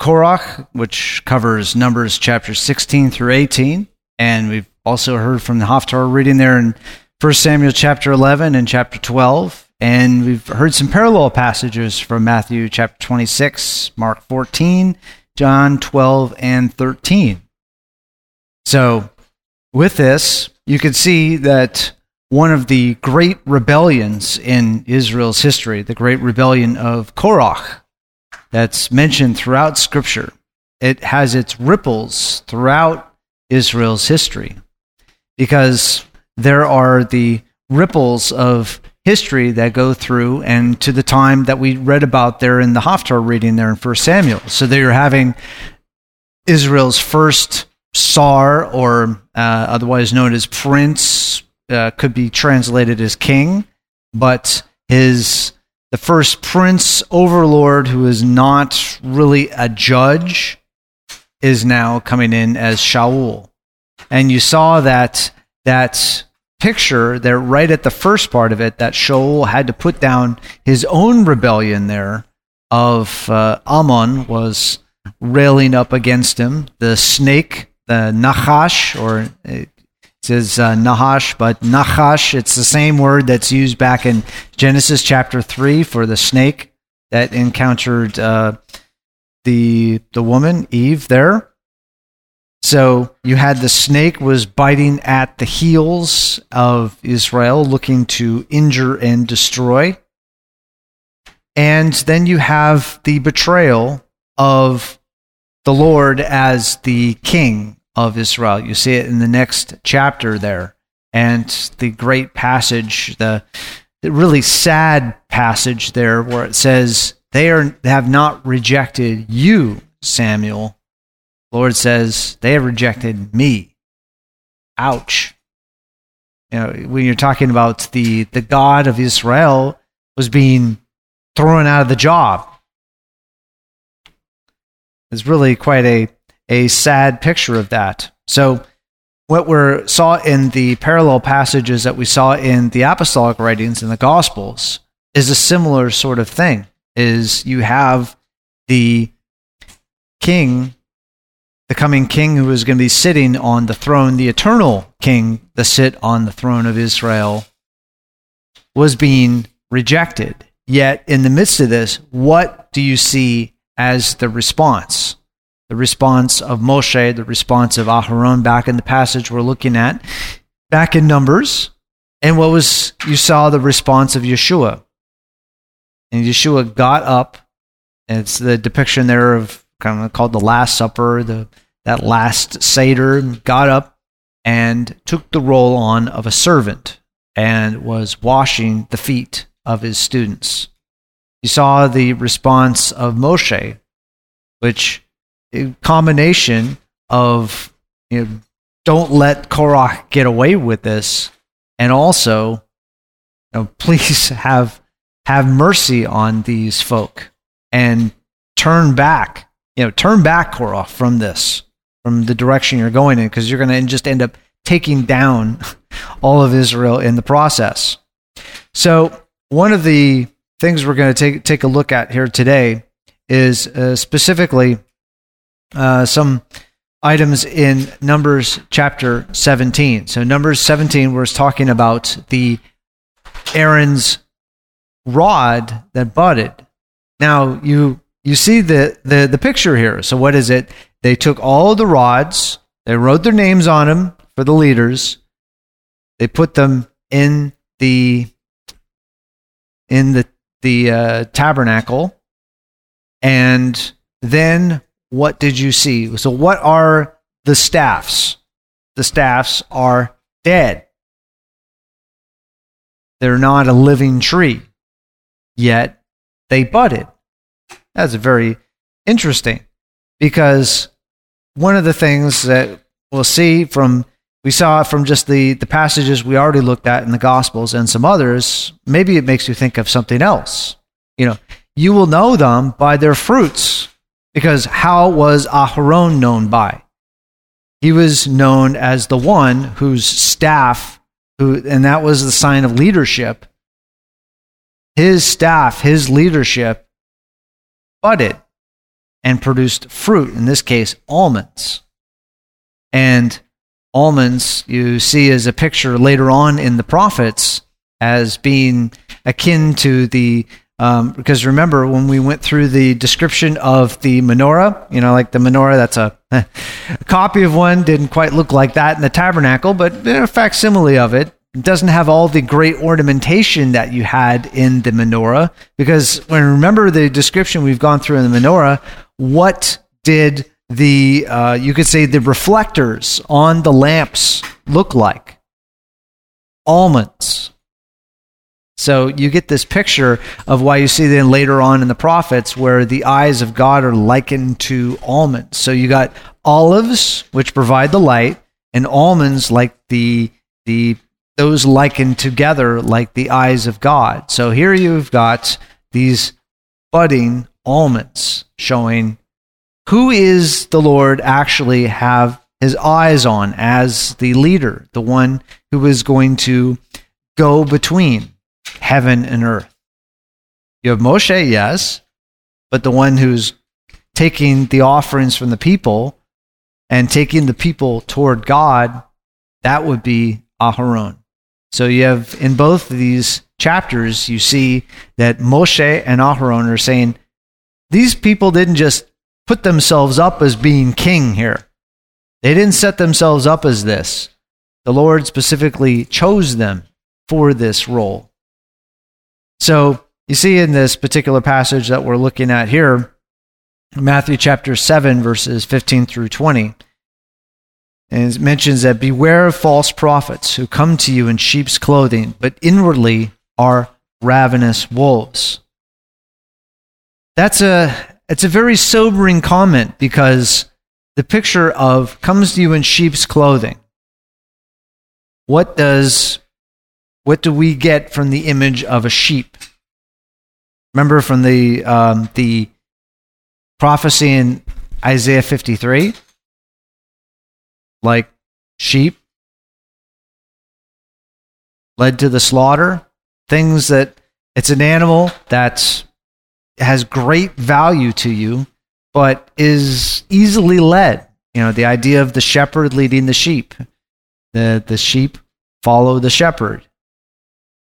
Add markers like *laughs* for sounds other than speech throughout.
Korach, which covers Numbers chapter 16 through 18. And we've also heard from the Haftarah reading there in 1 Samuel chapter 11 and chapter 12. And we've heard some parallel passages from Matthew chapter 26, Mark 14, John 12, and 13. So, with this, you can see that one of the great rebellions in Israel's history, the great rebellion of Korach, that's mentioned throughout Scripture. It has its ripples throughout Israel's history because there are the ripples of history that go through and to the time that we read about there in the Haftarah reading there in 1 Samuel. So they are having Israel's first Tsar, or uh, otherwise known as prince, uh, could be translated as king, but his the first prince overlord who is not really a judge is now coming in as Shaul. And you saw that that picture there right at the first part of it that Shaul had to put down his own rebellion there of uh, Ammon was railing up against him. The snake, the Nachash, or says uh, Nahash, but Nahash, it's the same word that's used back in Genesis chapter 3 for the snake that encountered uh, the, the woman, Eve, there. So you had the snake was biting at the heels of Israel, looking to injure and destroy. And then you have the betrayal of the Lord as the king of Israel. You see it in the next chapter there. And the great passage, the, the really sad passage there where it says, They are, have not rejected you, Samuel. Lord says, They have rejected me. Ouch. You know, when you're talking about the, the God of Israel was being thrown out of the job. It's really quite a a sad picture of that. So, what we saw in the parallel passages that we saw in the apostolic writings in the Gospels is a similar sort of thing. Is you have the king, the coming king who is going to be sitting on the throne, the eternal king that sit on the throne of Israel, was being rejected. Yet, in the midst of this, what do you see as the response? The response of Moshe, the response of Aharon back in the passage we're looking at, back in Numbers. And what was, you saw the response of Yeshua. And Yeshua got up, and it's the depiction there of kind of called the Last Supper, the, that last Seder, got up and took the role on of a servant and was washing the feet of his students. You saw the response of Moshe, which combination of you know, don't let Korach get away with this, and also, you know, *laughs* please have have mercy on these folk and turn back, you know, turn back Korach from this, from the direction you're going in, because you're going to just end up taking down *laughs* all of Israel in the process. So, one of the things we're going to take take a look at here today is uh, specifically uh, some items in Numbers chapter 17. So, Numbers 17 was talking about the Aaron's rod that budded. Now, you you see the, the, the picture here. So, what is it? They took all the rods, they wrote their names on them for the leaders, they put them in the in the the uh, tabernacle, and then what did you see? So, what are the staffs? The staffs are dead. They're not a living tree, yet they budded. That's very interesting because one of the things that we'll see from we saw from just the the passages we already looked at in the gospels and some others maybe it makes you think of something else you know you will know them by their fruits because how was aharon known by? He was known as the one whose staff who and that was the sign of leadership. His staff his leadership budded and produced fruit in this case almonds. And almonds you see as a picture later on in the prophets as being akin to the um, because remember when we went through the description of the menorah you know like the menorah that's a, *laughs* a copy of one didn't quite look like that in the tabernacle but a facsimile of it. It doesn't have all the great ornamentation that you had in the menorah because when remember the description we've gone through in the menorah what did the uh, you could say the reflectors on the lamps look like? Almonds so you get this picture of why you see then later on in the prophets where the eyes of god are likened to almonds. So you got olives which provide the light and almonds like the the those likened together like the eyes of god. So here you've got these budding almonds showing who is the Lord actually have his eyes on as the leader, the one who is going to go between heaven and earth? You have Moshe, yes, but the one who's taking the offerings from the people and taking the people toward God, that would be Aharon. So you have in both of these chapters, you see that Moshe and Aharon are saying, these people didn't just put themselves up as being king here. They didn't set themselves up as this. The Lord specifically chose them for this role. So you see in this particular passage that we're looking at here, Matthew chapter 7, verses 15 through 20. And it mentions that beware of false prophets who come to you in sheep's clothing, but inwardly are ravenous wolves. That's a it's a very sobering comment because the picture of comes to you in sheep's clothing. What does what do we get from the image of a sheep? Remember from the um, the prophecy in Isaiah 53? Like sheep led to the slaughter, things that it's an animal that has great value to you, but is easily led. You know, the idea of the shepherd leading the sheep. The the sheep follow the shepherd.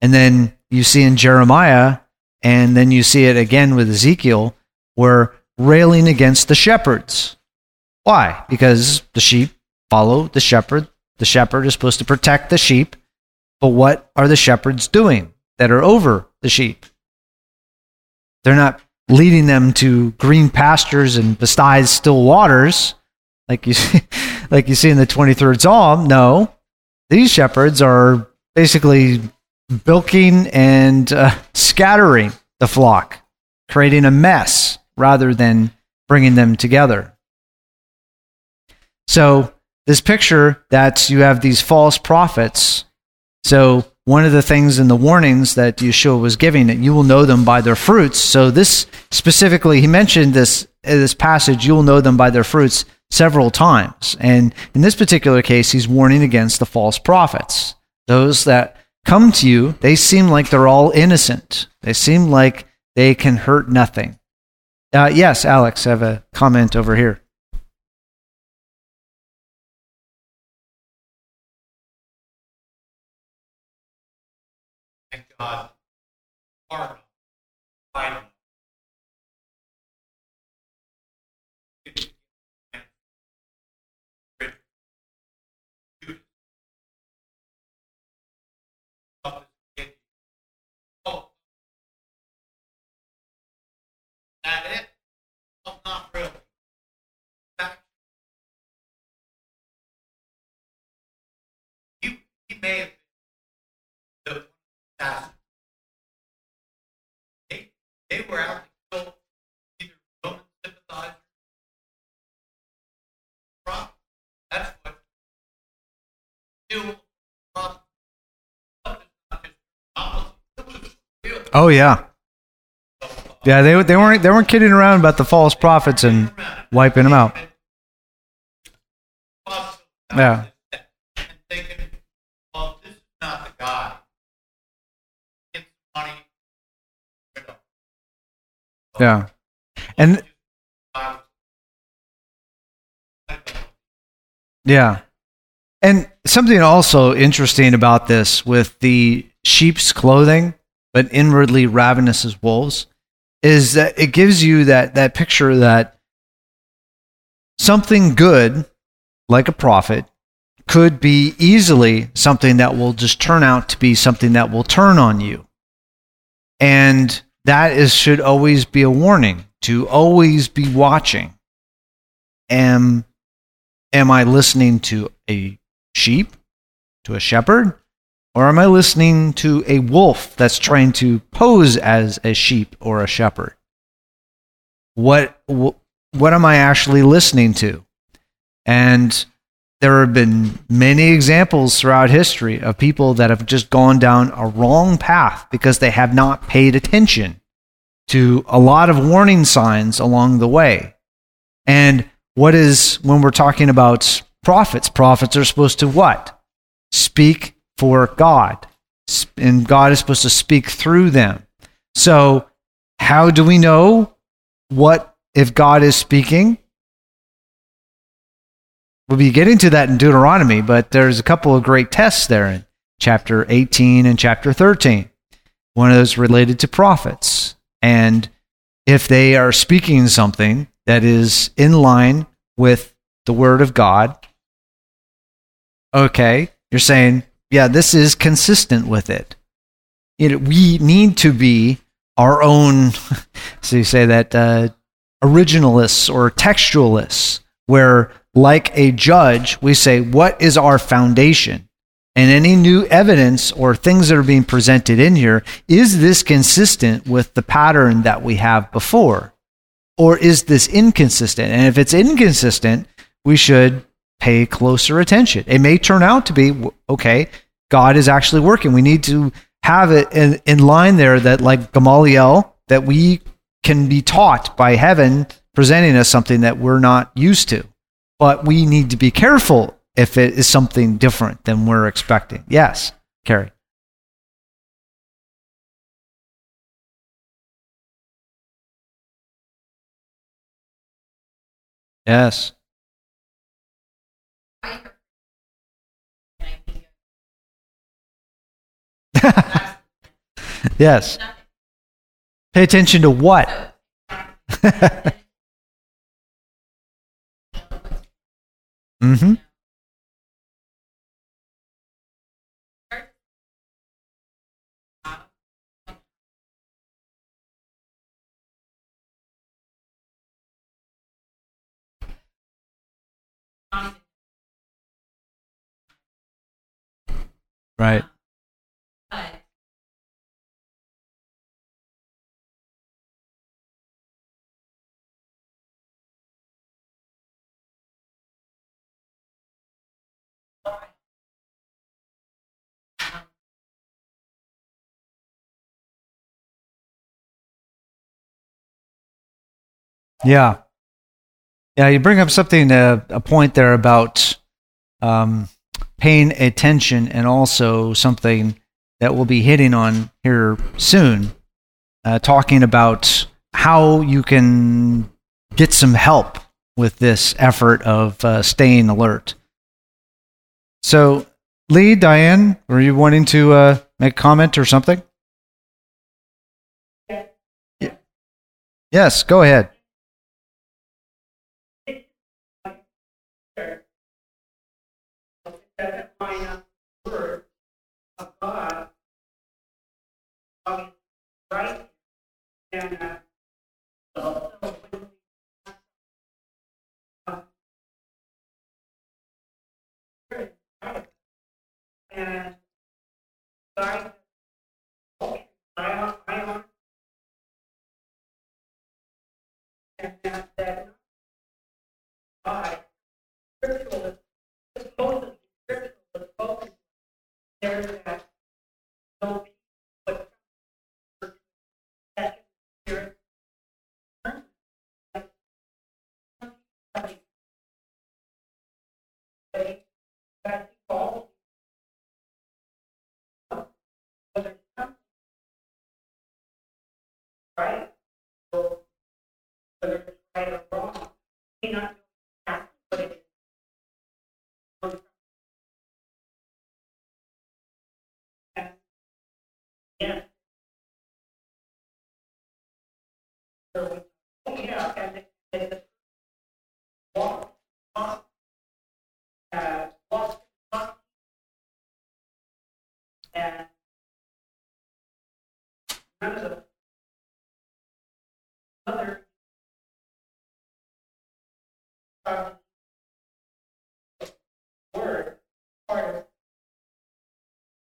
And then you see in Jeremiah, and then you see it again with Ezekiel, where railing against the shepherds. Why? Because the sheep follow the shepherd. The shepherd is supposed to protect the sheep. But what are the shepherds doing that are over the sheep? They're not leading them to green pastures and besides still waters, like you *laughs* see, like you see in the 23rd Psalm. No, these shepherds are basically bilking and uh, scattering the flock, creating a mess rather than bringing them together. So, this picture that you have these false prophets. So, one of the things in the warnings that Yeshua was giving that you will know them by their fruits. So this specifically, he mentioned this this passage, you will know them by their fruits several times. And in this particular case, he's warning against the false prophets. Those that come to you, they seem like they're all innocent. They seem like they can hurt nothing. Uh, yes, Alex, I have a comment over here. Uh, they, they were out to kill either Roman sympathizers or That's what Oh yeah. Yeah, they, they weren't they weren't kidding around about the false prophets and wiping them out. Yeah. Yeah. And Yeah. And something also interesting about this with the sheep's clothing, but inwardly ravenous as wolves, is that it gives you that, that picture that something good, like a prophet, could be easily something that will just turn out to be something that will turn on you. And that is should always be a warning to always be watching. Am am I listening to a sheep, to a shepherd, or am I listening to a wolf that's trying to pose as a sheep or a shepherd? What wh- what am I actually listening to? And there have been many examples throughout history of people that have just gone down a wrong path because they have not paid attention to a lot of warning signs along the way. And what is when we're talking about prophets? Prophets are supposed to what? Speak for God. And God is supposed to speak through them. So, how do we know what if God is speaking? We'll be getting to that in Deuteronomy, but there's a couple of great tests there in chapter 18 and chapter 13. One of those related to prophets. And if they are speaking something that is in line with the word of God, okay, you're saying, yeah, this is consistent with it. We need to be our own, *laughs* so you say that, uh, originalists or textualists, where, like a judge, we say, what is our foundation? And any new evidence or things that are being presented in here, is this consistent with the pattern that we have before? Or is this inconsistent? And if it's inconsistent, we should pay closer attention. It may turn out to be, okay, God is actually working. We need to have it in, in line there that, like Gamaliel, that we can be taught by heaven presenting us something that we're not used to. But we need to be careful if it is something different than we're expecting. Yes, Carrie. Yes. *laughs* yes. Pay attention to what? *laughs* mm-hmm. Right. Yeah. Yeah, you bring up something, uh, a point there about um, paying attention and also something that we'll be hitting on here soon, uh, talking about how you can get some help with this effort of uh, staying alert. So, Lee, Diane, were you wanting to uh, make a comment or something? Yes, go ahead. doesn't line up with the word of God. Um, right? And, uh, also when we uh, and I, I, I, and that, that, I, spiritual, supposedly spiritual, is spoken. There's that no peace, but that spirit. Right? So, whether it's right or wrong, may not know exactly what it is. And, Yeah. So, oh, yeah, and it, and it, walk, walk, uh, walk, walk, and none of the other um, word part of God that Yes. and that you know yeah in the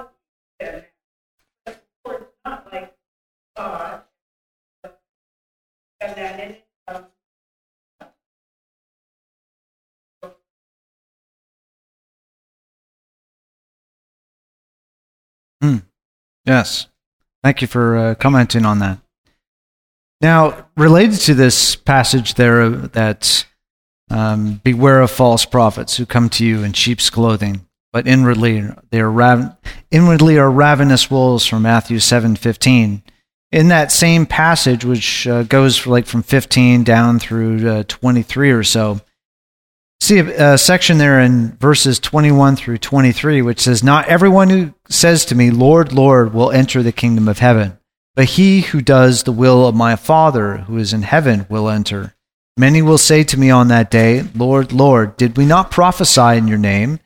Yes. Thank you for uh, commenting on that. Now, related to this passage there, that um, beware of false prophets who come to you in sheep's clothing, but inwardly they are rav- inwardly are ravenous wolves from Matthew seven fifteen. In that same passage, which uh, goes like from fifteen down through uh, twenty three or so, see a, a section there in verses 21 through 23 which says not everyone who says to me lord lord will enter the kingdom of heaven but he who does the will of my father who is in heaven will enter many will say to me on that day lord lord did we not prophesy in your name?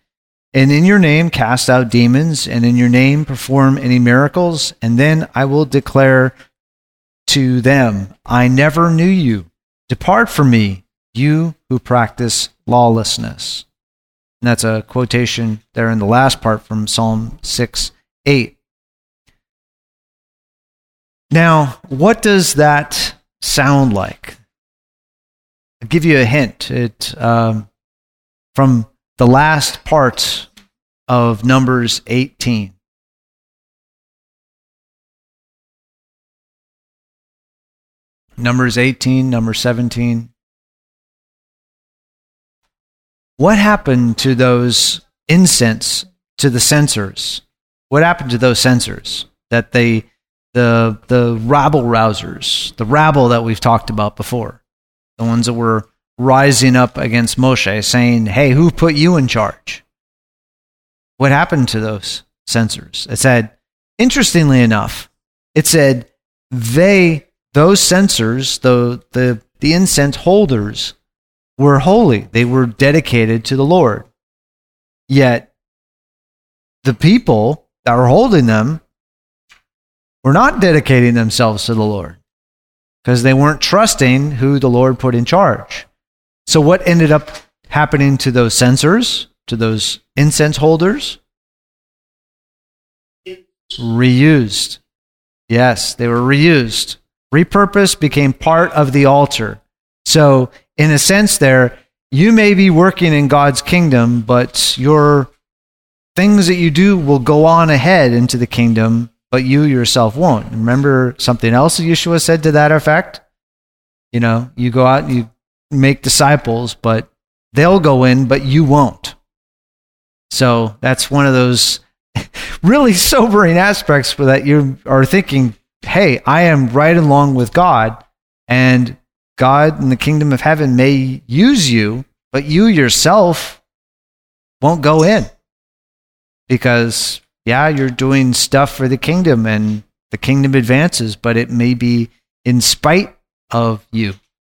And in your name cast out demons and in your name perform any miracles? And then i will declare to them i never knew you. Depart from me you who practice lawlessness. And that's a quotation there in the last part from Psalm 6 8. Now, what does that sound like? I'll give you a hint. It um, from the last part of Numbers 18. Numbers 18, number 17. What happened to those incense to the censers? What happened to those censers that they the the rabble rousers, the rabble that we've talked about before, the ones that were rising up against Moshe, saying, "Hey, who put you in charge?" What happened to those censers? It said, interestingly enough, it said they those censers, the the the incense holders, were holy. They were dedicated to the Lord. Yet the people that were holding them were not dedicating themselves to the Lord because they weren't trusting who the Lord put in charge. So, what ended up happening to those censers, to those incense holders? Reused. Yes, they were reused. Repurposed became part of the altar. So, in a sense, there, you may be working in God's kingdom, but your things that you do will go on ahead into the kingdom, but you yourself won't. Remember something else that Yeshua said to that effect? You know, you go out and you make disciples, but they'll go in, but you won't. So that's one of those *laughs* really sobering aspects for that you are thinking, hey, I am right along with God, and God and the kingdom of heaven may use you, but you yourself won't go in because, yeah, you're doing stuff for the kingdom and the kingdom advances, but it may be in spite of you,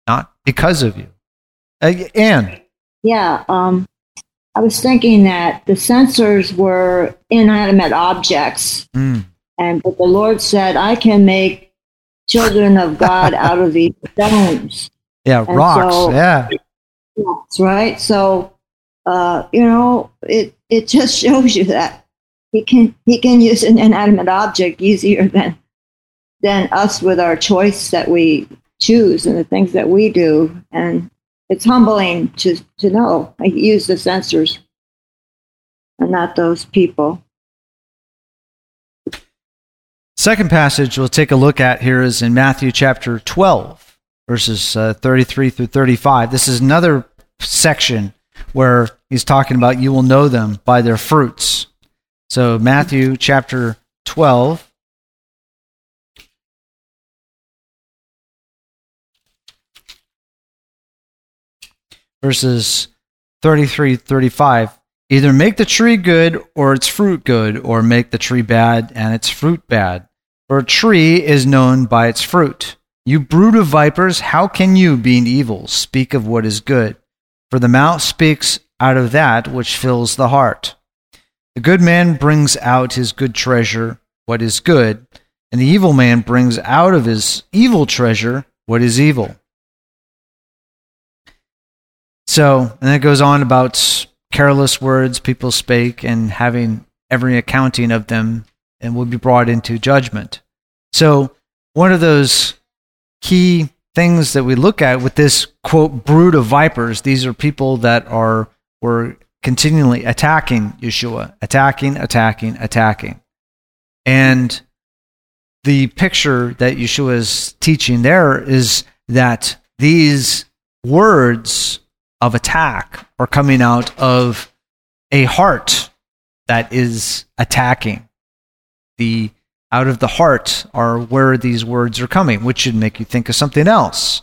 not because of you. Uh, Anne, Yeah, um, I was thinking that the censers were inanimate objects, mm, and but the Lord said, "I can make children of God *laughs* out of these stones." yeah, And rocks, so- yeah, That's right. So, uh, you know, it it just *laughs* shows you that he can he can use an inanimate object easier than than us with our choice that we choose and the things that we do. And it's humbling to to know I use the censers and not those people. Second passage we'll take a look at here is in Matthew chapter 12, verses uh, 33 through 35. This is another section where he's talking about you will know them by their fruits. So, Matthew chapter 12. Verses 33 35. Either make the tree good or its fruit good, or make the tree bad and its fruit bad. For a tree is known by its fruit. You brood of vipers, how can you, being evil, speak of what is good? For the mouth speaks out of that which fills the heart. The good man brings out his good treasure, what is good, and the evil man brings out of his evil treasure what is evil. So, and it goes on about careless words people spake and having every accounting of them and will be brought into judgment. So, one of those key things that we look at with this quote brood of vipers, these are people that are were continually attacking Yeshua, attacking, attacking, attacking. And the picture that Yeshua is teaching there is that these words of attack are coming out of a heart that is attacking the out of the heart are where these words are coming, which should make you think of something else.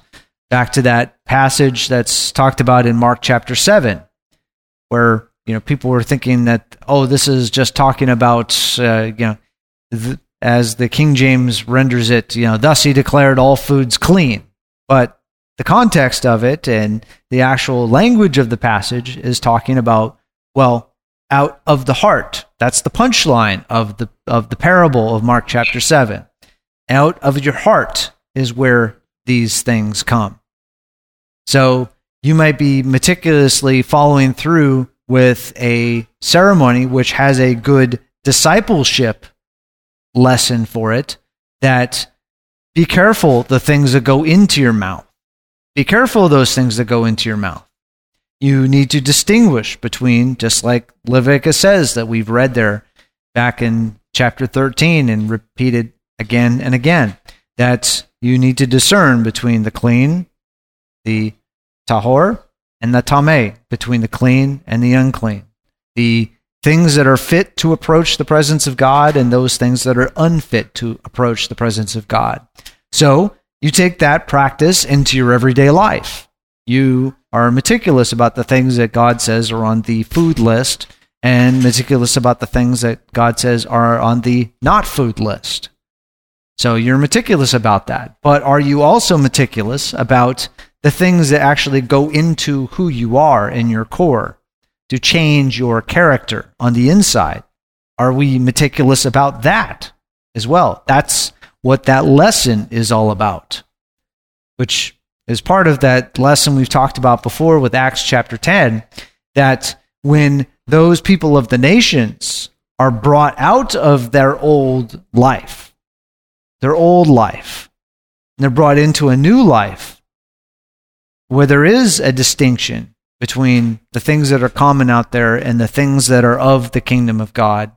Back to that passage that's talked about in Mark chapter 7, where you know people were thinking that oh this is just talking about uh, you know th- as the King James renders it you know thus he declared all foods clean but the context of it and the actual language of the passage is talking about well out of the heart. That's the punchline of the of the parable of Mark chapter 7. Out of your heart is where these things come. So you might be meticulously following through with a ceremony which has a good discipleship lesson for it that be careful the things that go into your mouth. Be careful of those things that go into your mouth you need to distinguish between, just like Leviticus says that we've read there back in chapter 13 and repeated again and again, that you need to discern between the clean, the tahor, and the tameh, between the clean and the unclean. The things that are fit to approach the presence of God and those things that are unfit to approach the presence of God. So you take that practice into your everyday life. You are meticulous about the things that God says are on the food list and meticulous about the things that God says are on the not food list. So you're meticulous about that. But are you also meticulous about the things that actually go into who you are in your core to change your character on the inside? Are we meticulous about that as well? That's what that lesson is all about, which is part of that lesson we've talked about before with Acts chapter 10 that when those people of the nations are brought out of their old life, their old life, and they're brought into a new life where there is a distinction between the things that are common out there and the things that are of the kingdom of God,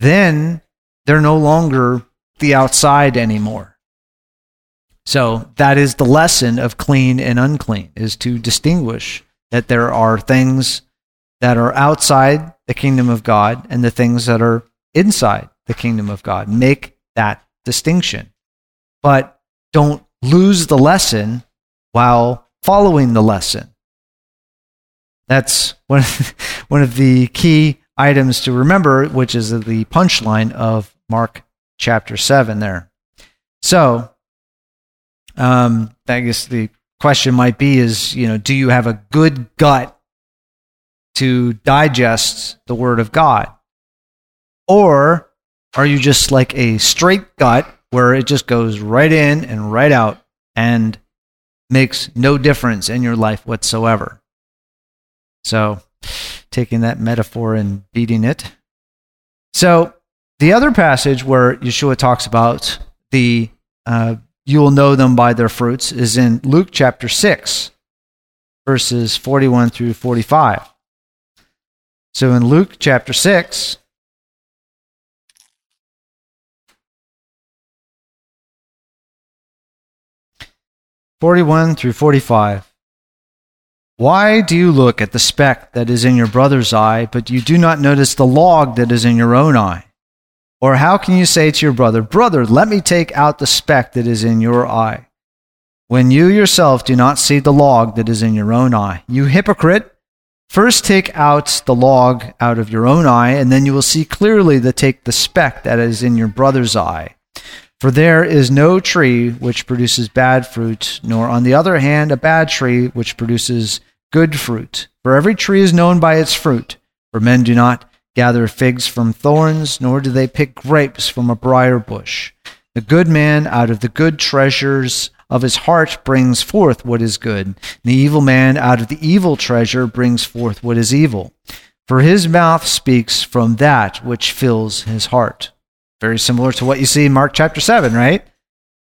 then they're no longer the outside anymore so that is the lesson of clean and unclean is to distinguish that there are things that are outside the kingdom of God and the things that are inside the kingdom of God. Make that distinction. But don't lose the lesson while following the lesson. That's one of, *laughs* one of the key items to remember, which is the punchline of Mark chapter 7 there. So, um, I guess the question might be is, you know, do you have a good gut to digest the word of God? Or are you just like a straight gut where it just goes right in and right out and makes no difference in your life whatsoever. So, taking that metaphor and beating it. So, the other passage where Yeshua talks about the uh, you will know them by their fruits is in Luke chapter 6, verses 41 through 45. So in Luke chapter 6, Forty-one through forty-five. Why do you look at the speck that is in your brother's eye, but you do not notice the log that is in your own eye? Or how can you say to your brother, Brother, let me take out the speck that is in your eye, when you yourself do not see the log that is in your own eye? You hypocrite! First take out the log out of your own eye, and then you will see clearly to take the speck that is in your brother's eye. For there is no tree which produces bad fruit, nor on the other hand a bad tree which produces good fruit. For every tree is known by its fruit, for men do not gather figs from thorns, nor do they pick grapes from a briar bush. The good man out of the good treasures of his heart brings forth what is good. And the evil man out of the evil treasure brings forth what is evil. For his mouth speaks from that which fills his heart. Very similar to what you see in Mark chapter 7, right?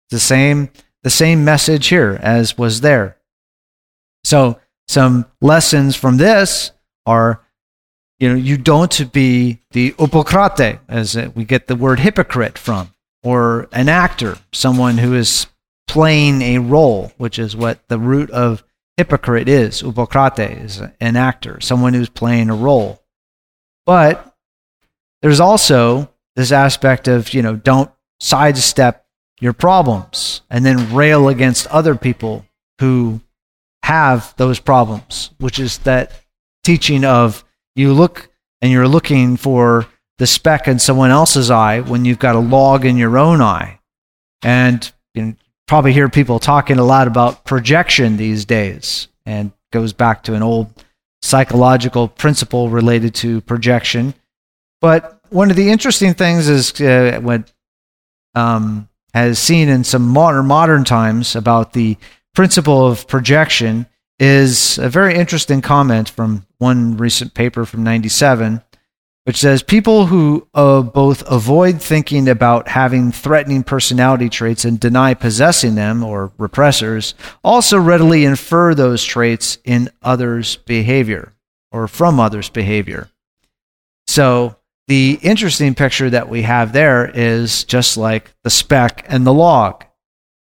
The same, the same message here as was there. So, some lessons from this are you know, you don't be the upokrate, as we get the word hypocrite from, or an actor, someone who is playing a role, which is what the root of hypocrite is. Upokrate is an actor, someone who's playing a role. But there's also this aspect of, you know, don't sidestep your problems and then rail against other people who have those problems, which is that teaching of you look and you're looking for the speck in someone else's eye when you've got a log in your own eye. And you probably hear people talking a lot about projection these days and goes back to an old psychological principle related to projection. But one of the interesting things is uh, what um, has seen in some modern modern times about the principle of projection is a very interesting comment from one recent paper from 97, which says people who uh, both avoid thinking about having threatening personality traits and deny possessing them, or repressors, also readily infer those traits in others' behavior or from others' behavior. So, the interesting picture that we have there is just like the speck and the log.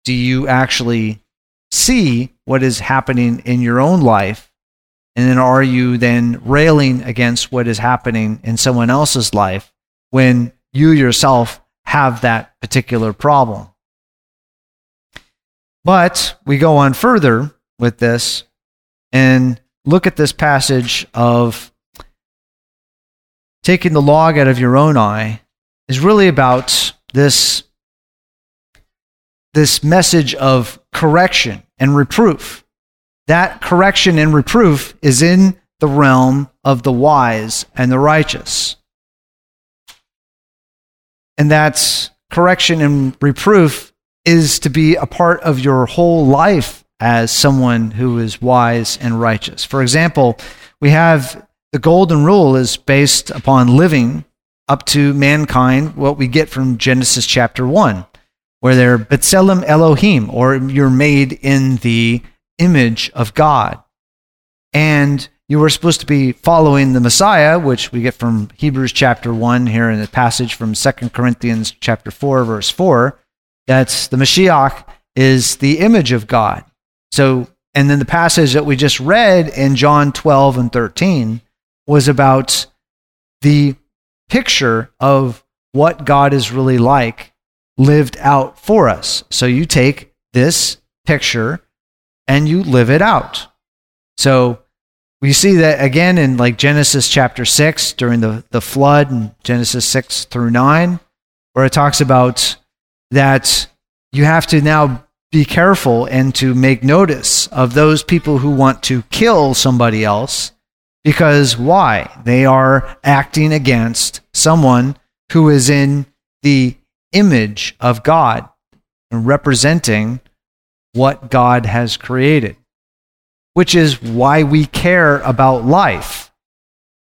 Do you actually see what is happening in your own life? And then are you then railing against what is happening in someone else's life when you yourself have that particular problem? But we go on further with this and look at this passage of taking the log out of your own eye is really about this this message of correction and reproof. That correction and reproof is in the realm of the wise and the righteous. And that's correction and reproof is to be a part of your whole life as someone who is wise and righteous. For example, we have the golden rule is based upon living up to mankind, what we get from Genesis chapter 1 where they're B'Tselem Elohim, or you're made in the image of God. And you were supposed to be following the Messiah, which we get from Hebrews chapter 1 here in the passage from 2 Corinthians chapter 4, verse 4. That's the Mashiach is the image of God. So, and then the passage that we just read in John 12 and 13 was about the picture of what God is really like lived out for us. So you take this picture and you live it out. So we see that again in like Genesis chapter 6 during the, the flood in Genesis 6 through 9, where it talks about that you have to now be careful and to make notice of those people who want to kill somebody else because why? They are acting against someone who is in the image of God and representing what God has created, which is why we care about life.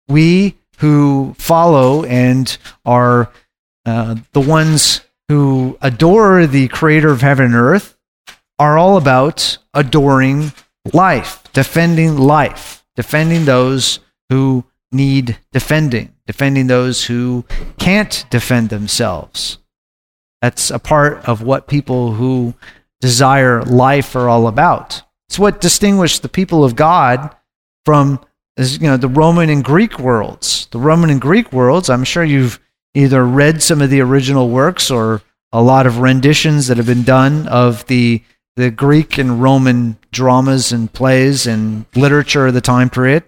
We who follow and are uh, the ones who adore the creator of heaven and earth are all about adoring life, defending life, defending those who need defending, defending those who can't defend themselves. That's a part of what people who desire life are all about. It's what distinguished the people of God from you know the Roman and Greek worlds. The Roman and Greek worlds, I'm sure you've either read some of the original works or a lot of renditions that have been done of the the Greek and Roman dramas and plays and literature of the time period.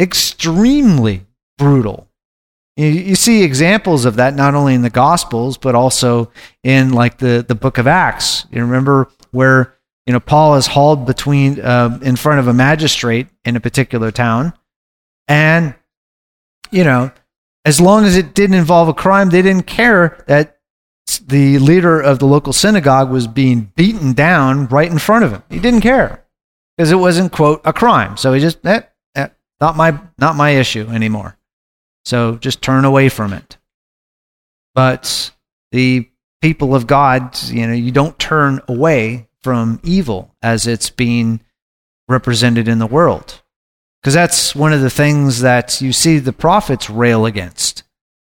Extremely brutal. You, see examples of that not only in the Gospels but also in like the the Book of Acts. You remember where you know Paul is hauled between uh, in front of a magistrate in a particular town, and you know as long as it didn't involve a crime, they didn't care that the leader of the local synagogue was being beaten down right in front of him. He didn't care because it wasn't quote a crime. So he just eh, eh, not my not my issue anymore. So just turn away from it. But the people of God, you know, you don't turn away from evil as it's being represented in the world. Because that's one of the things that you see the prophets rail against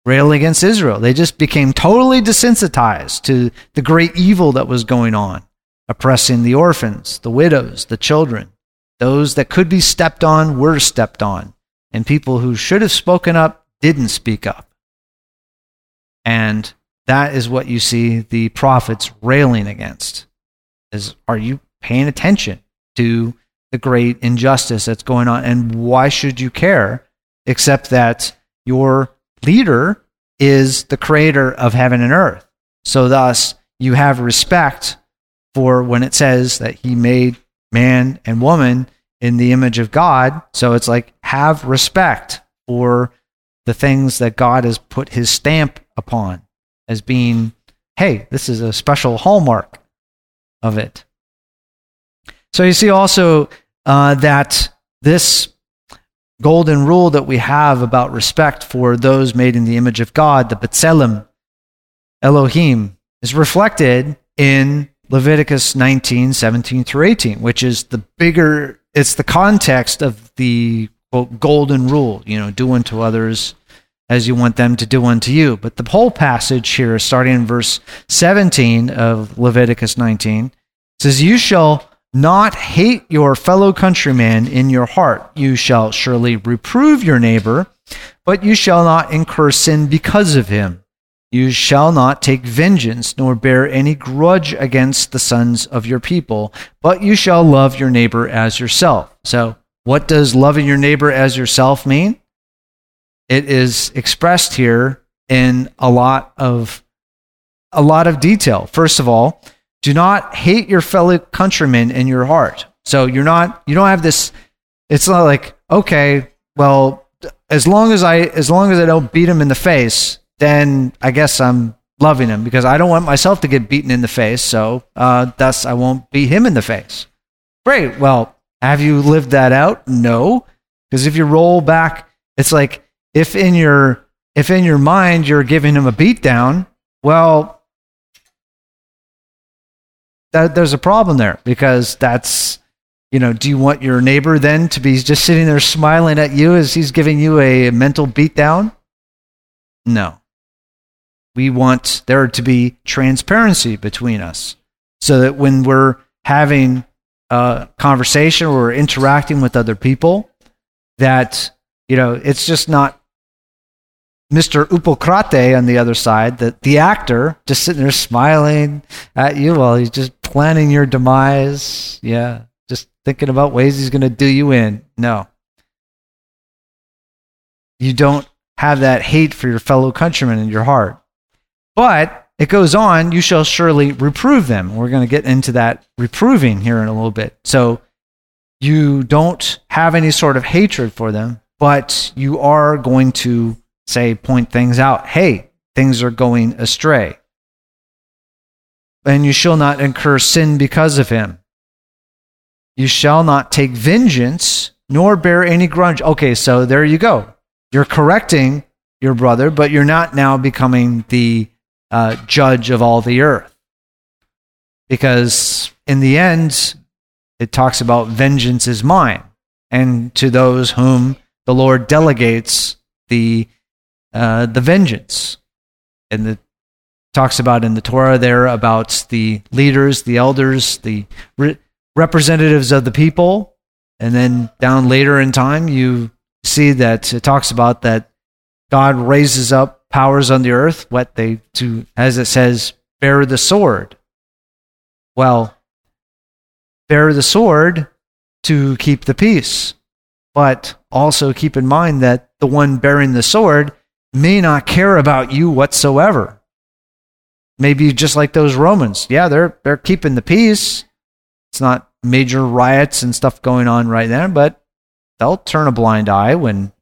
rail against Israel. They just became totally desensitized to the great evil that was going on, oppressing the orphans, the widows, the children. Those that could be stepped on were stepped on, and people who should have spoken up didn't speak up. And that is what you see the prophets railing against. Is are you paying attention to the great injustice that's going on and why should you care except that your leader is the creator of heaven and earth. So, thus, you have respect for when it says that he made man and woman in the image of God. So, it's like have respect for the things that God has put his stamp upon as being, hey, this is a special hallmark of it. So, you see also uh, that this golden rule that we have about respect for those made in the image of God, the B'Tselem, Elohim, is reflected in Leviticus 19, 17 through 18, which is the bigger, it's the context of the quote, golden rule, you know, do unto others as you want them to do unto you. But the whole passage here, starting in verse 17 of Leviticus 19, says, You shall not hate your fellow countryman in your heart. You shall surely reprove your neighbor, but you shall not incur sin because of him. You shall not take vengeance, nor bear any grudge against the sons of your people, but you shall love your neighbor as yourself. So, what does loving your neighbor as yourself mean? It is expressed here in a lot of a lot of detail. First of all, do not hate your fellow countrymen in your heart. So you're not, you don't have this, it's not like, okay, well, as long as I, as long as I don't beat him in the face, then I guess I'm loving him because I don't want myself to get beaten in the face. So, uh, thus I won't beat him in the face. Great. Well, have you lived that out? No. Because if you roll back, it's like if in your, if in your mind you're giving him a beat down, well, that there's a problem there because that's you know do you want your neighbor then to be just sitting there smiling at you as he's giving you a mental beatdown no we want there to be transparency between us so that when we're having a conversation or interacting with other people that you know it's just not Mr. Upokrate on the other side, the, the actor, just sitting there smiling at you while he's just planning your demise. Yeah, just thinking about ways he's going to do you in. No. You don't have that hate for your fellow countrymen in your heart. But it goes on, you shall surely reprove them. We're going to get into that reproving here in a little bit. So you don't have any sort of hatred for them, but you are going to say, point things out. Hey, things are going astray. And you shall not incur sin because of him. You shall not take vengeance, nor bear any grudge. Okay, so there you go. You're correcting your brother, but you're not now becoming the uh, judge of all the earth. Because in the end, it talks about vengeance is mine, and to those whom the Lord delegates the uh, the vengeance, and the talks about in the Torah there about the leaders, the elders, the re- representatives of the people, and then down later in time you see that it talks about that God raises up powers on the earth, what they to as it says, bear the sword. Well, bear the sword to keep the peace. But also keep in mind that the one bearing the sword may not care about you whatsoever. Maybe just like those Romans. Yeah, they're they're keeping the peace. It's not major riots and stuff going on right there, but they'll turn a blind eye when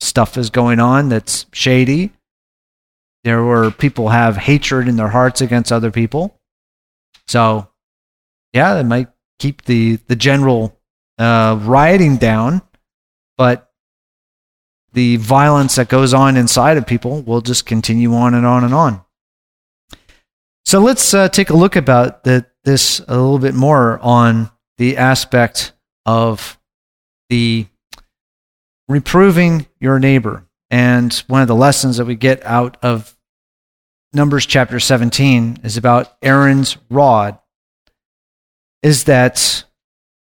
stuff is going on that's shady. There were people have hatred in their hearts against other people. So, yeah, they might keep the the general uh, rioting down, but the violence that goes on inside of people will just continue on and on and on. So let's uh, take a look about the, this a little bit more on the aspect of the reproving your neighbor. And one of the lessons that we get out of Numbers chapter 17 is about Aaron's rod, is that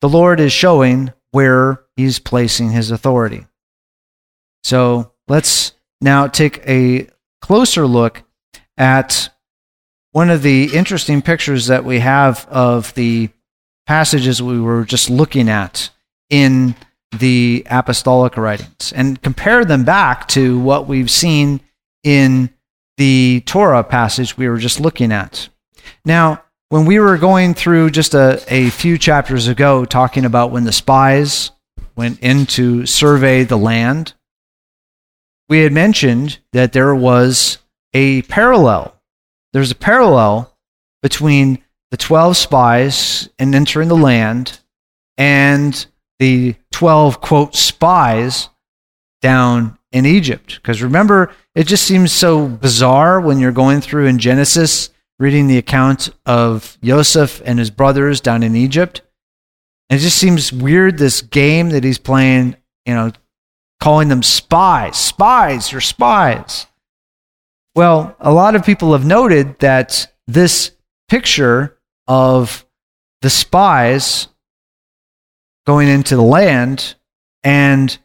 the Lord is showing where he's placing his authority. So let's now take a closer look at one of the interesting pictures that we have of the passages we were just looking at in the apostolic writings and compare them back to what we've seen in the Torah passage we were just looking at. Now, when we were going through just a, a few chapters ago, talking about when the spies went in to survey the land, we had mentioned that there was a parallel there's a parallel between the 12 spies and entering the land and the 12 quote spies down in Egypt. Because remember, it just seems so bizarre when you're going through in Genesis reading the account of Joseph and his brothers down in Egypt. And it just seems weird this game that he's playing, you know, calling them spies. Spies, you're spies. Well, a lot of people have noted that this picture of the spies going into the land and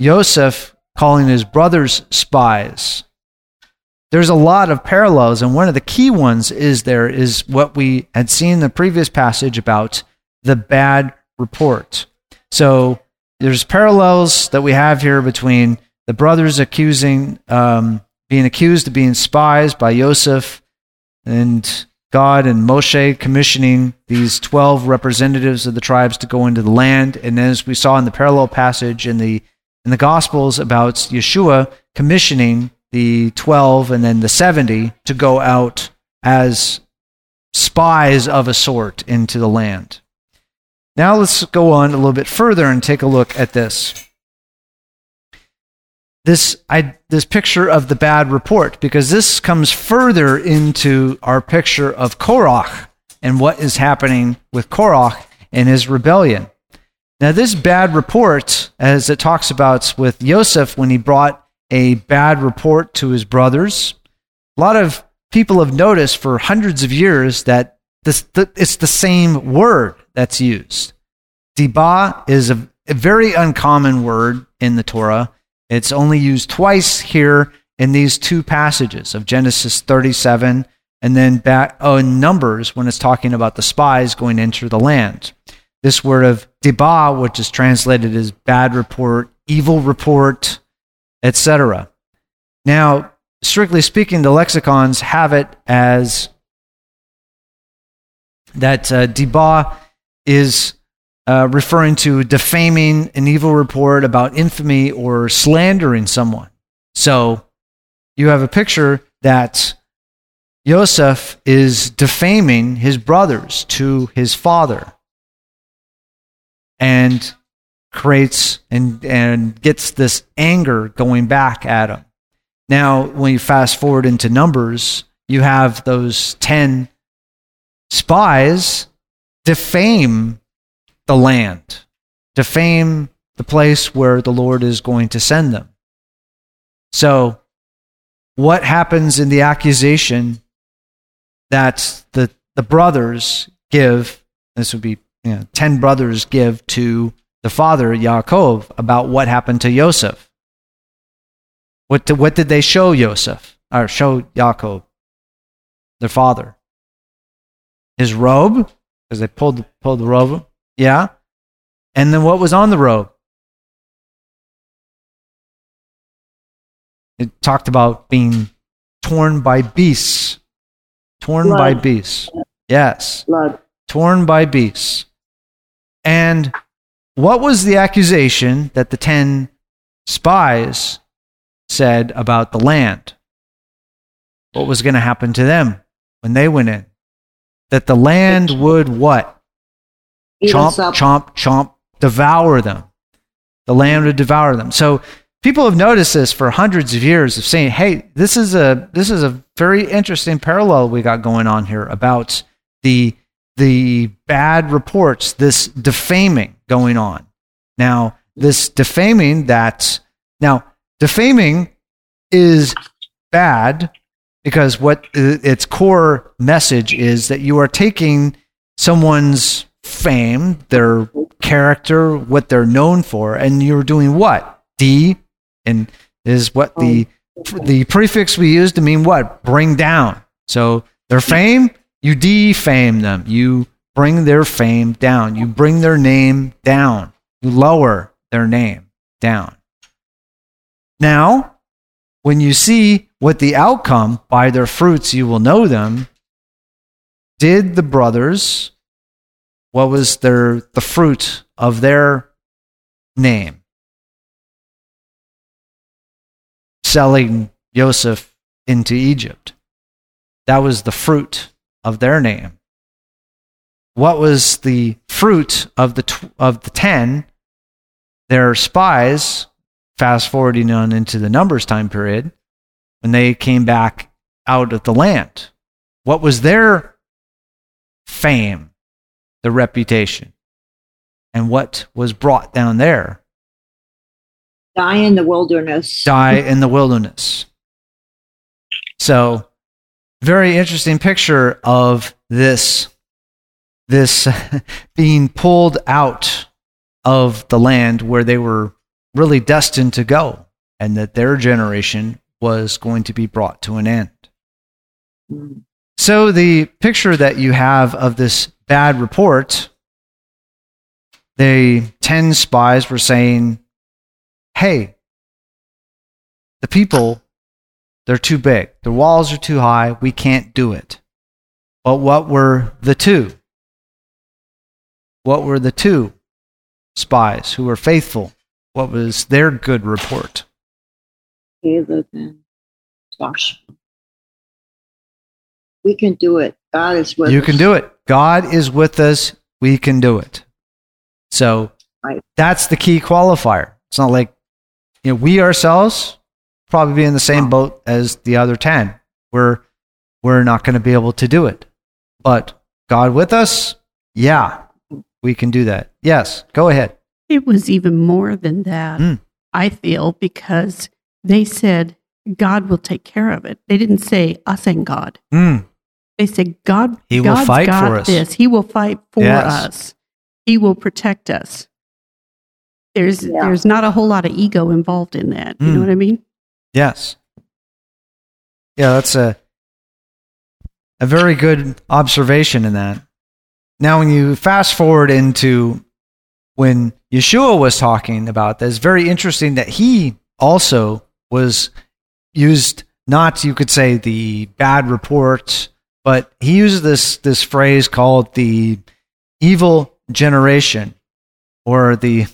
Joseph calling his brothers spies. There's a lot of parallels, and one of the key ones is there is what we had seen in the previous passage about the bad report. So there's parallels that we have here between the brothers accusing um, being accused of being spies by Joseph and God and Moshe commissioning these 12 representatives of the tribes to go into the land. And as we saw in the parallel passage in the, in the Gospels about Yeshua commissioning the 12 and then the 70 to go out as spies of a sort into the land. Now let's go on a little bit further and take a look at this this I, this picture of the bad report because this comes further into our picture of Korach and what is happening with Korach and his rebellion. Now, this bad report, as it talks about with Joseph when he brought a bad report to his brothers, a lot of people have noticed for hundreds of years that this, the, it's the same word that's used. Dibah is a, a very uncommon word in the Torah it's only used twice here in these two passages of Genesis 37 and then back oh, in Numbers when it's talking about the spies going into the land. This word of dibah, which is translated as bad report, evil report, etc. Now, strictly speaking, the lexicons have it as that uh, dibah is uh, referring to defaming an evil report about infamy or slandering someone. So you have a picture that Joseph is defaming his brothers to his father. and creates and and gets this anger going back at him. Now, when you fast forward into Numbers, you have those 10 spies defame the land, defame the place where the Lord is going to send them. So, what happens in the accusation that the, the brothers give? This would be you know, 10 brothers give to the father, Yaakov, about what happened to Joseph. What, did, what did they show Joseph, or show Yaakov, their father? His robe, because they pulled, pulled the robe. Yeah. And then what was on the robe? It talked about being torn by beasts. Torn by beasts. Yes. Blood. Torn by beasts. And what was the accusation that the 10 spies said about the land? What was going to happen to them when they went in? That the land would what? Chomp, up. chomp, chomp, devour them. The land would devour them. So people have noticed this for hundreds of years of saying, "Hey, this is a this is a very interesting parallel we got going on here about the the bad reports, this defaming going on." Now, this defaming that now defaming is bad because what its core message is that you are taking someone's fame, their character, what they're known for, and you're doing what? D and is what the um, the prefix we use to mean what? Bring down. So their fame, you defame them. You bring their fame down. You bring their name down. You lower their name down. Now, when you see what the outcome, by their fruits you will know them. Did the brothers, what was their the fruit of their name? Selling Joseph into Egypt. That was the fruit of their name. What was the fruit of the tw- of the 10 their spies fast forwarding on into the numbers time period when they came back out of the land what was their fame the reputation and what was brought down there Die in the wilderness. die in the wilderness so very interesting picture of this this *laughs* being pulled out of the land where they were really destined to go and that their generation was going to be brought to an end Mm. so the picture that you have of this bad report the 10 spies were saying hey the people they're too big the walls are too high we can't do it but what were the two what were the two spies who were faithful what was their good report Caleb and Joshua. We can do it. God is with you us. can do it. God is with us. We can do it. So Right. that's the key qualifier. It's not like you know we ourselves probably be in the same boat as the other ten. We're we're not going to be able to do it. But God with us, yeah, we can do that. Yes, go ahead. It was even more than that, Mm. I feel, because they said God will take care of it. They didn't say us and God. Mm, They said God. He will fight got for us. This. He will fight for Yes. us. He will protect us. There's Yeah. there's not a whole lot of ego involved in that. You Mm. know what I mean? yes. Yeah, that's a a very good observation in that. Now, when you fast forward into when Yeshua was talking about this, very interesting that he also was used not you could say the bad report, but he uses this this phrase called the evil generation or the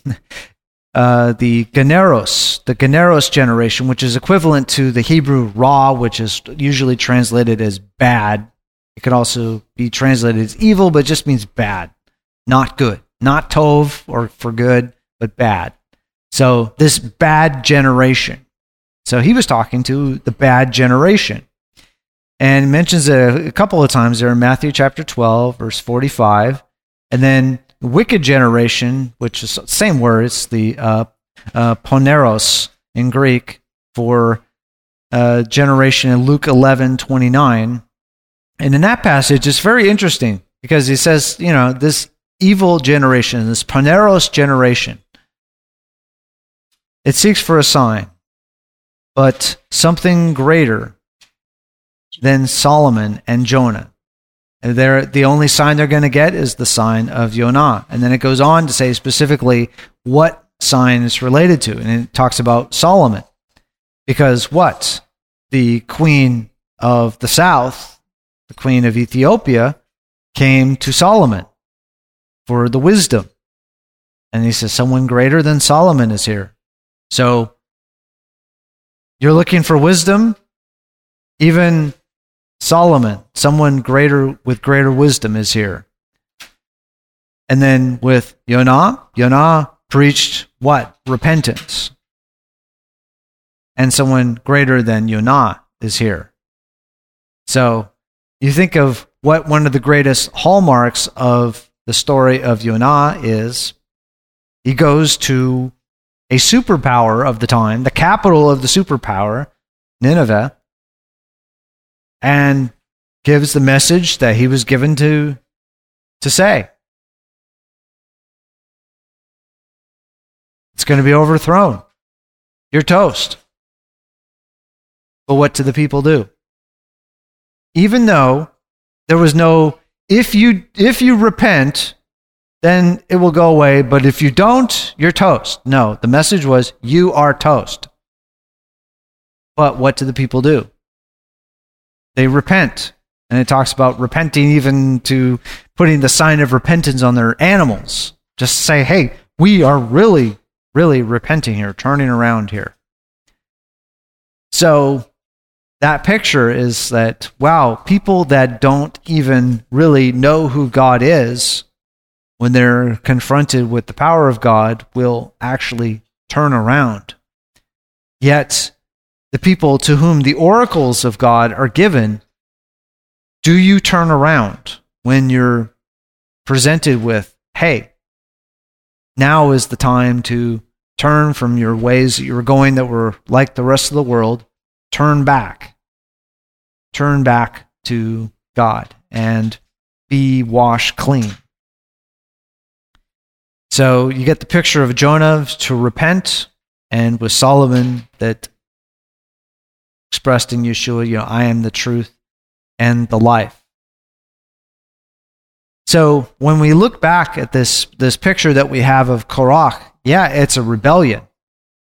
*laughs* uh, the Ganeros, the Ganeros generation, which is equivalent to the Hebrew Ra, which is usually translated as bad. It could also be translated as evil, but just means bad, not good. not tov or for good, but bad. So this bad generation. So he was talking to the bad generation. And mentions it a couple of times there in Matthew chapter 12, verse 45. And then wicked generation, which is the same word, it's the uh, uh, poneros in Greek for uh, generation in Luke 11, 29. And in that passage, it's very interesting because he says, you know, this evil generation, this poneros generation, it seeks for a sign, but something greater than Solomon and Jonah. And they're, the only sign they're going to get is the sign of Yonah. And then it goes on to say specifically what sign is related to. And it talks about Solomon. Because what? The queen of the south, the queen of Ethiopia, came to Solomon for the wisdom. And he says, Someone greater than Solomon is here. So you're looking for wisdom? Even Solomon, someone greater with greater wisdom, is here. And then with Yonah, Yonah preached what? Repentance. And someone greater than Yonah is here. So you think of what one of the greatest hallmarks of the story of Yonah is he goes to a superpower of the time, the capital of the superpower, Nineveh, and gives the message that he was given to to say. It's going to be overthrown. You're toast. But what do the people do? Even though there was no if you if you repent, then it will go away, but if you don't, you're toast. No, the message was you are toast. But what do the people do? They repent. And it talks about repenting even to putting the sign of repentance on their animals. Just say, hey, we are really, really repenting here, turning around here. So that picture is that, wow, people that don't even really know who God is, when they're confronted with the power of God, will actually turn around. Yet, the people to whom the oracles of God are given, do you turn around when you're presented with, hey, now is the time to turn from your ways that you were going that were like the rest of the world, turn back. Turn back to God and be washed clean. So you get the picture of Jonah to repent, and with Solomon that expressed in Yeshua, you know, I am the truth and the life. So when we look back at this this picture that we have of Korach, yeah, it's a rebellion.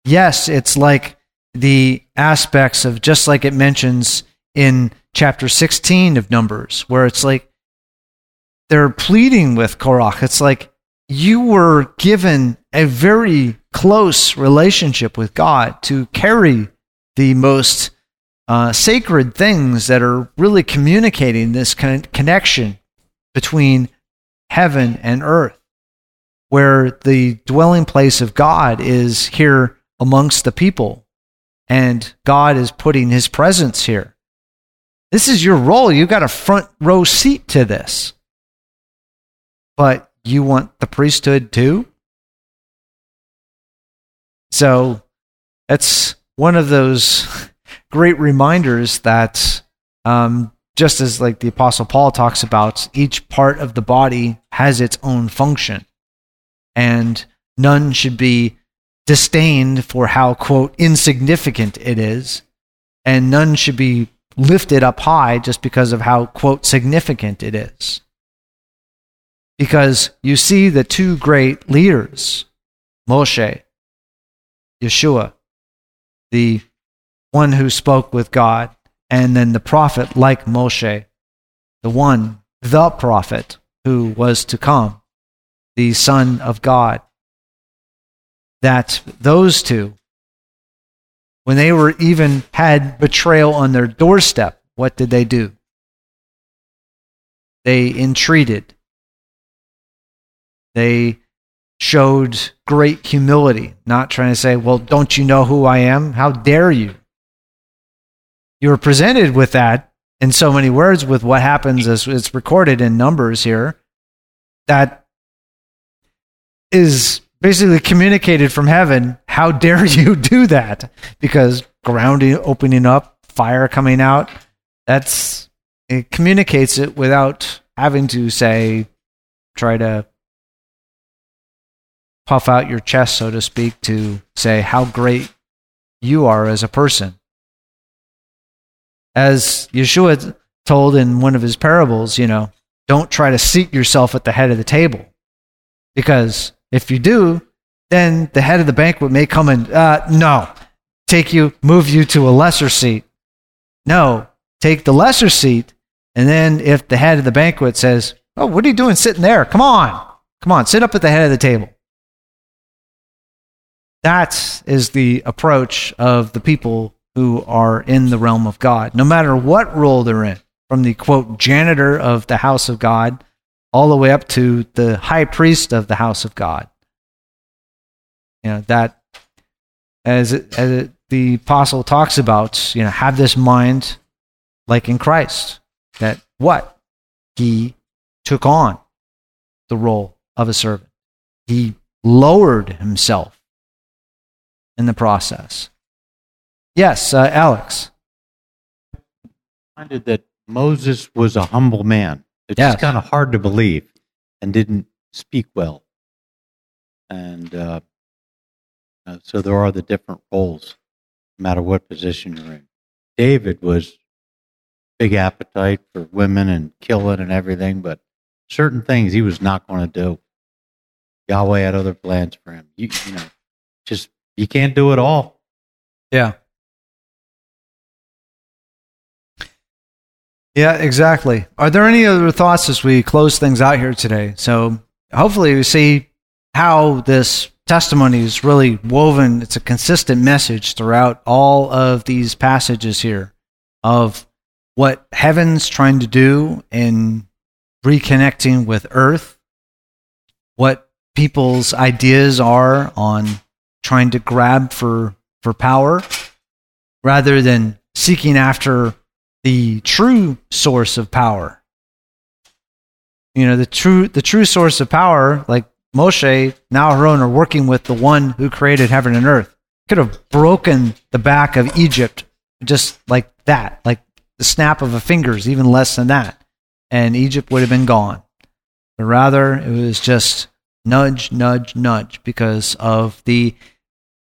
Yes, it's like the aspects of just like it mentions in chapter 16 of Numbers, where it's like they're pleading with Korach. It's like you were given a very close relationship with God to carry the most uh, sacred things that are really communicating this con- connection between heaven and earth, where the dwelling place of God is here amongst the people, and God is putting his presence here. This is your role. You've got a front row seat to this. But you want the priesthood too? So that's one of those *laughs* great reminders that um, just as like the apostle paul talks about each part of the body has its own function. And none should be disdained for how quote insignificant it is. And none should be lifted up high just because of how quote significant it is. Because you see the two great leaders moshe yeshua the one who spoke with God, and then the prophet like Moshe, the one, the prophet who was to come, the Son of God. That those two, when they were even had betrayal on their doorstep, what did they do? They entreated. They showed great humility, not trying to say, Well, don't you know who I am? How dare you? You were presented with that in so many words with what happens as it's recorded in numbers here that is basically communicated from heaven. How dare you *laughs* do that? Because ground opening up fire coming out that's it communicates it without having to say try to puff out your chest so to speak to say how great you are as a person as yeshua told in one of his parables you know don't try to seat yourself at the head of the table because if you do, then the head of the banquet may come and, uh, no, take you, move you to a lesser seat. No, take the lesser seat. And then if the head of the banquet says, oh, what are you doing sitting there? Come on, come on, sit up at the head of the table. That is the approach of the people who are in the realm of God, no matter what role they're in, from the quote, janitor of the house of God all the way up to the high priest of the house of God. You know, that as, it, as it, the apostle talks about, you know, have this mind like in Christ, that what? He took on the role of a servant. He lowered himself in the process. Yes, uh, Alex. Reminded that Moses was a humble man. It's Yes. kind of hard to believe and didn't speak well. And uh, uh, so there are the different roles, no matter what position you're in. David was big appetite for women and killing and everything, but certain things he was not going to do. Yahweh had other plans for him. You, you know, just you can't do it all. Yeah. Yeah, exactly. Are there any other thoughts as we close things out here today? So hopefully we see how this testimony is really woven. It's a consistent message throughout all of these passages here of what heaven's trying to do in reconnecting with earth, what people's ideas are on trying to grab for, for power rather than seeking after the true source of power. You know, the true the true source of power, like Moshe, now Aaron are working with the one who created heaven and earth. Could have broken the back of Egypt just like that, like the snap of a fingers, even less than that. And Egypt would have been gone. But rather it was just nudge, nudge, nudge, because of the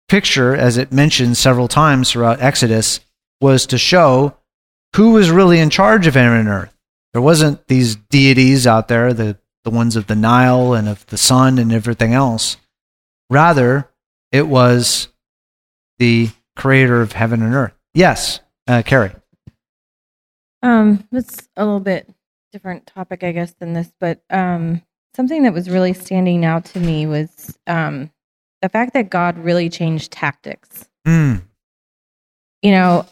picture, as it mentions several times throughout Exodus, was to show who was really in charge of heaven and earth. There wasn't these deities out there, the, the ones of the Nile and of the sun and everything else. Rather, it was the creator of heaven and earth. Yes, uh, Carrie. Um, it's a little bit different topic, I guess, than this, but um, something that was really standing out to me was um, the fact that God really changed tactics. Mm, You know,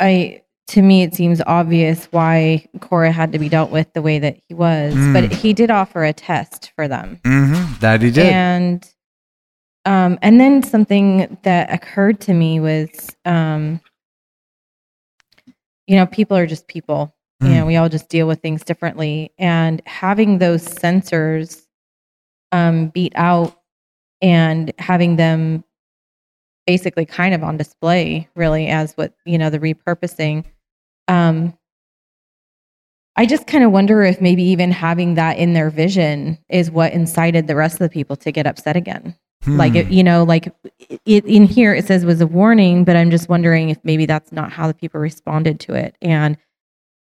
I to me it seems obvious why Korah had to be dealt with the way that he was, Mm. but he did offer a test for them. hmm that he did. And um, and then something that occurred to me was, um, you know, people are just people. You Mm. know, we all just deal with things differently, and having those censers um, beat out and having them basically kind of on display, really, as what you know, the repurposing. Um, I just kind of wonder if maybe even having that in their vision is what incited the rest of the people to get upset again. Like, Hmm. it, you know, like it, in here it says was a warning, but I'm just wondering if maybe that's not how the people responded to it. And,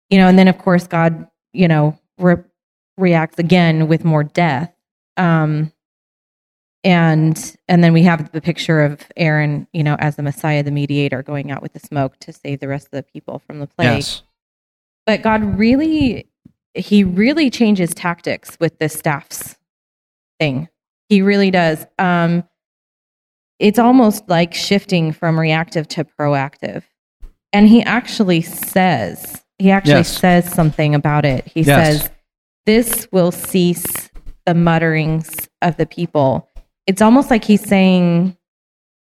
you know, and then of course God, you know, re- reacts again with more death. Um, and and then we have the picture of Aaron, you know, as the Messiah, the mediator, going out with the smoke to save the rest of the people from the plague yes. but God really, he really changes tactics with this staffs thing. He really does. Um, it's almost like shifting from reactive to proactive. And he actually says, he actually Yes. says something about it. He Yes. says, this will cease the mutterings of the people. It's almost like he's saying,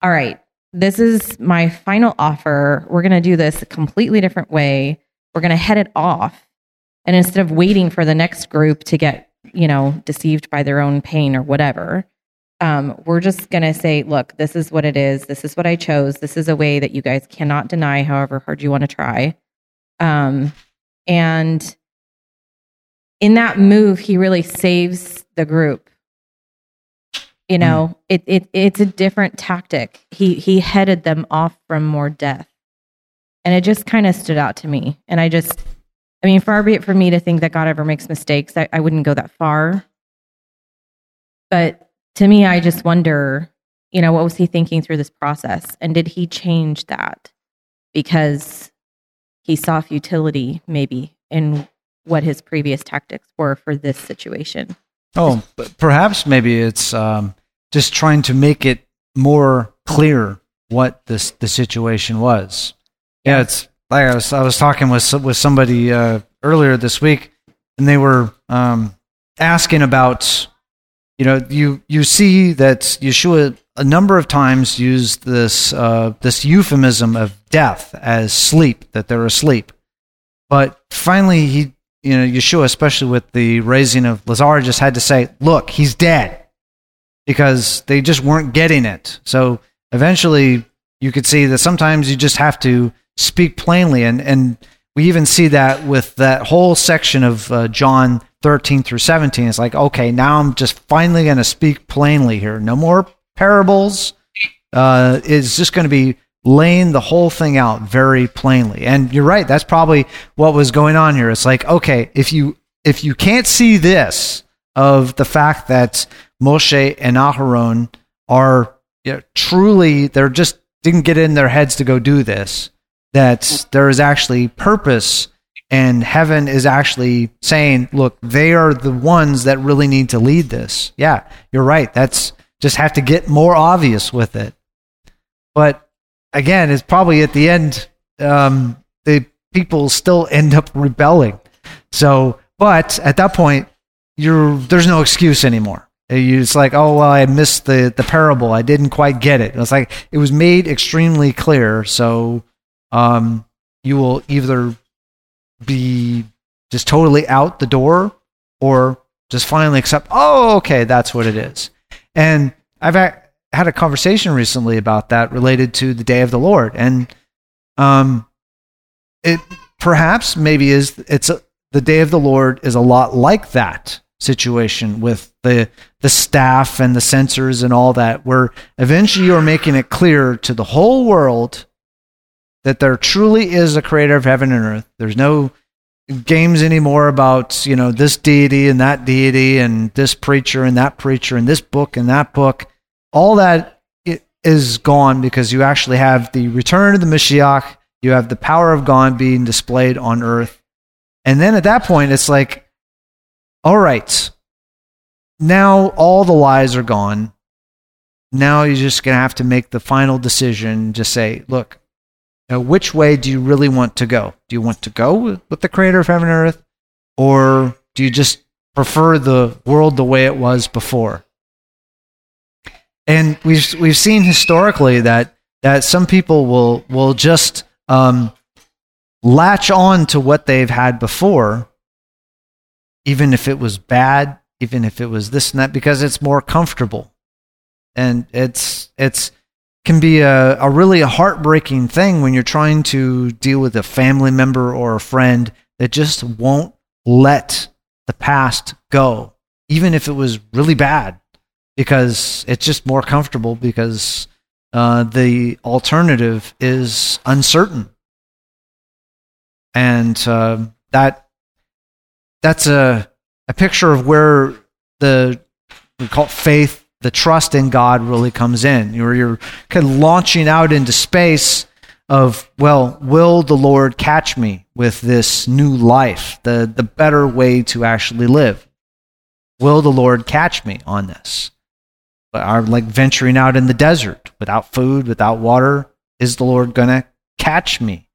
All right, this is my final offer. We're going to do this a completely different way. We're going to head it off. And instead of waiting for the next group to get, you know, deceived by their own pain or whatever, um, we're just going to say, look, this is what it is. This is what I chose. This is a way that you guys cannot deny, however hard you want to try. Um, and in that move, he really saves the group. You know, it, it it's a different tactic. He he headed them off from more death, and it just kind of stood out to me. And I just, I mean, far be it for me to think that God ever makes mistakes. I, I wouldn't go that far, but to me, I just wonder, you know, what was he thinking through this process, and did he change that because he saw futility maybe in what his previous tactics were for this situation? Oh, but perhaps maybe it's um, just trying to make it more clear what this the situation was. Yeah, it's like I was I was talking with with somebody uh, earlier this week, and they were um, asking about you know you you see that Yeshua a number of times used this uh, this euphemism of death as sleep that they're asleep, but finally he you know Yeshua especially with the raising of Lazarus just had to say look he's dead because they just weren't getting it. So eventually you could see that sometimes you just have to speak plainly. And and we even see that with that whole section of uh, John 13 through 17 it's like okay now i'm just finally going to speak plainly here. No more parables. Uh, it's just going to be laying the whole thing out very plainly. And you're right that's probably what was going on here. It's like okay if you if you can't see this of the fact that moshe and aharon are you know, truly they're just didn't get in their heads to go do this that there is actually purpose and heaven is actually saying, look, they are the ones that really need to lead this. Yeah, you're right. That's just have to get more obvious with it. But again, it's probably at the end, um, the people still end up rebelling. So, but at that point, you're, there's no excuse anymore. It's like, oh well, I missed the the parable. I didn't quite get it. It's like it was made extremely clear. So, um, you will either be just totally out the door or just finally accept, oh, okay, that's what it is. And I've had a conversation recently about that related to the day of the Lord. And um, it perhaps maybe is, it's a, the day of the Lord is a lot like that situation with the the staff and the censers and all that where eventually you're making it clear to the whole world that there truly is a creator of heaven and earth. There's no games anymore about, you know, this deity and that deity and this preacher and that preacher and this book and that book. All that is gone because you actually have the return of the Mashiach. You have the power of God being displayed on earth. And then at that point, it's like, all right, now all the lies are gone. Now you're just going to have to make the final decision. Just say, look, now, which way do you really want to go? Do you want to go with the creator of heaven and earth? Or do you just prefer the world the way it was before? And we've, we've seen historically that, that some people will, will just um, latch on to what they've had before, even if it was bad, even if it was this and that, because it's more comfortable. And it's, it's, can be a, a really a heartbreaking thing when you're trying to deal with a family member or a friend that just won't let the past go, even if it was really bad, because it's just more comfortable because uh, the alternative is uncertain. And uh, that that's a, a picture of where the we call it faith the trust in God really comes in. You're, you're kind of launching out into space of, well, will the Lord catch me with this new life, the, the better way to actually live? Will the Lord catch me on this? But are like venturing out in the desert without food, without water. Is the Lord going to catch me?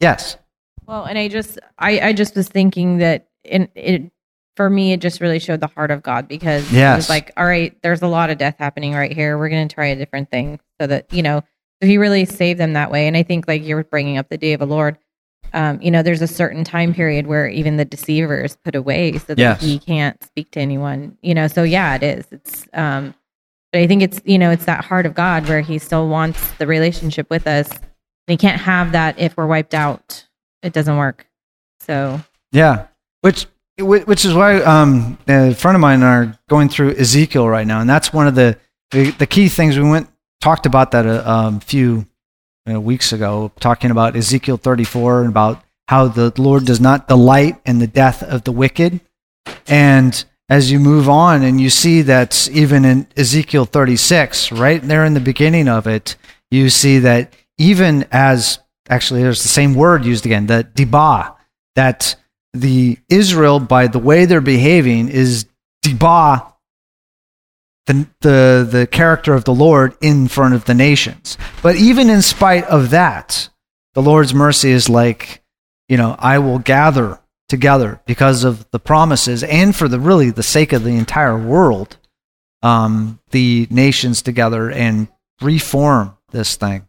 Yes. Well, and I just, I, I just was thinking that in, it, for me, it just really showed the heart of God because it Yes. was like, all right, there's a lot of death happening right here. We're going to try a different thing so that, you know, so he really saved them that way. And I think like you're bringing up the day of the Lord, um, you know, there's a certain time period where even the deceiver is put away so that Yes. he can't speak to anyone, you know, so yeah, it is. It's, um, but I think it's, you know, it's that heart of God where he still wants the relationship with us. And he can't have that if we're wiped out. It doesn't work. So Yeah, which which is why um, a friend of mine are going through Ezekiel right now, and that's one of the the, the key things we went talked about that a um, few you know, weeks ago, talking about Ezekiel 34 and about how the Lord does not delight in the death of the wicked, and as you move on and you see that even in Ezekiel 36, right there in the beginning of it, you see that even as actually there's the same word used again, the dibah, that the Israel, by the way they're behaving, is dibah the, the, the character of the Lord in front of the nations. But even in spite of that, the Lord's mercy is like, you know, I will gather together because of the promises and for the really the sake of the entire world, um, the nations together and reform this thing.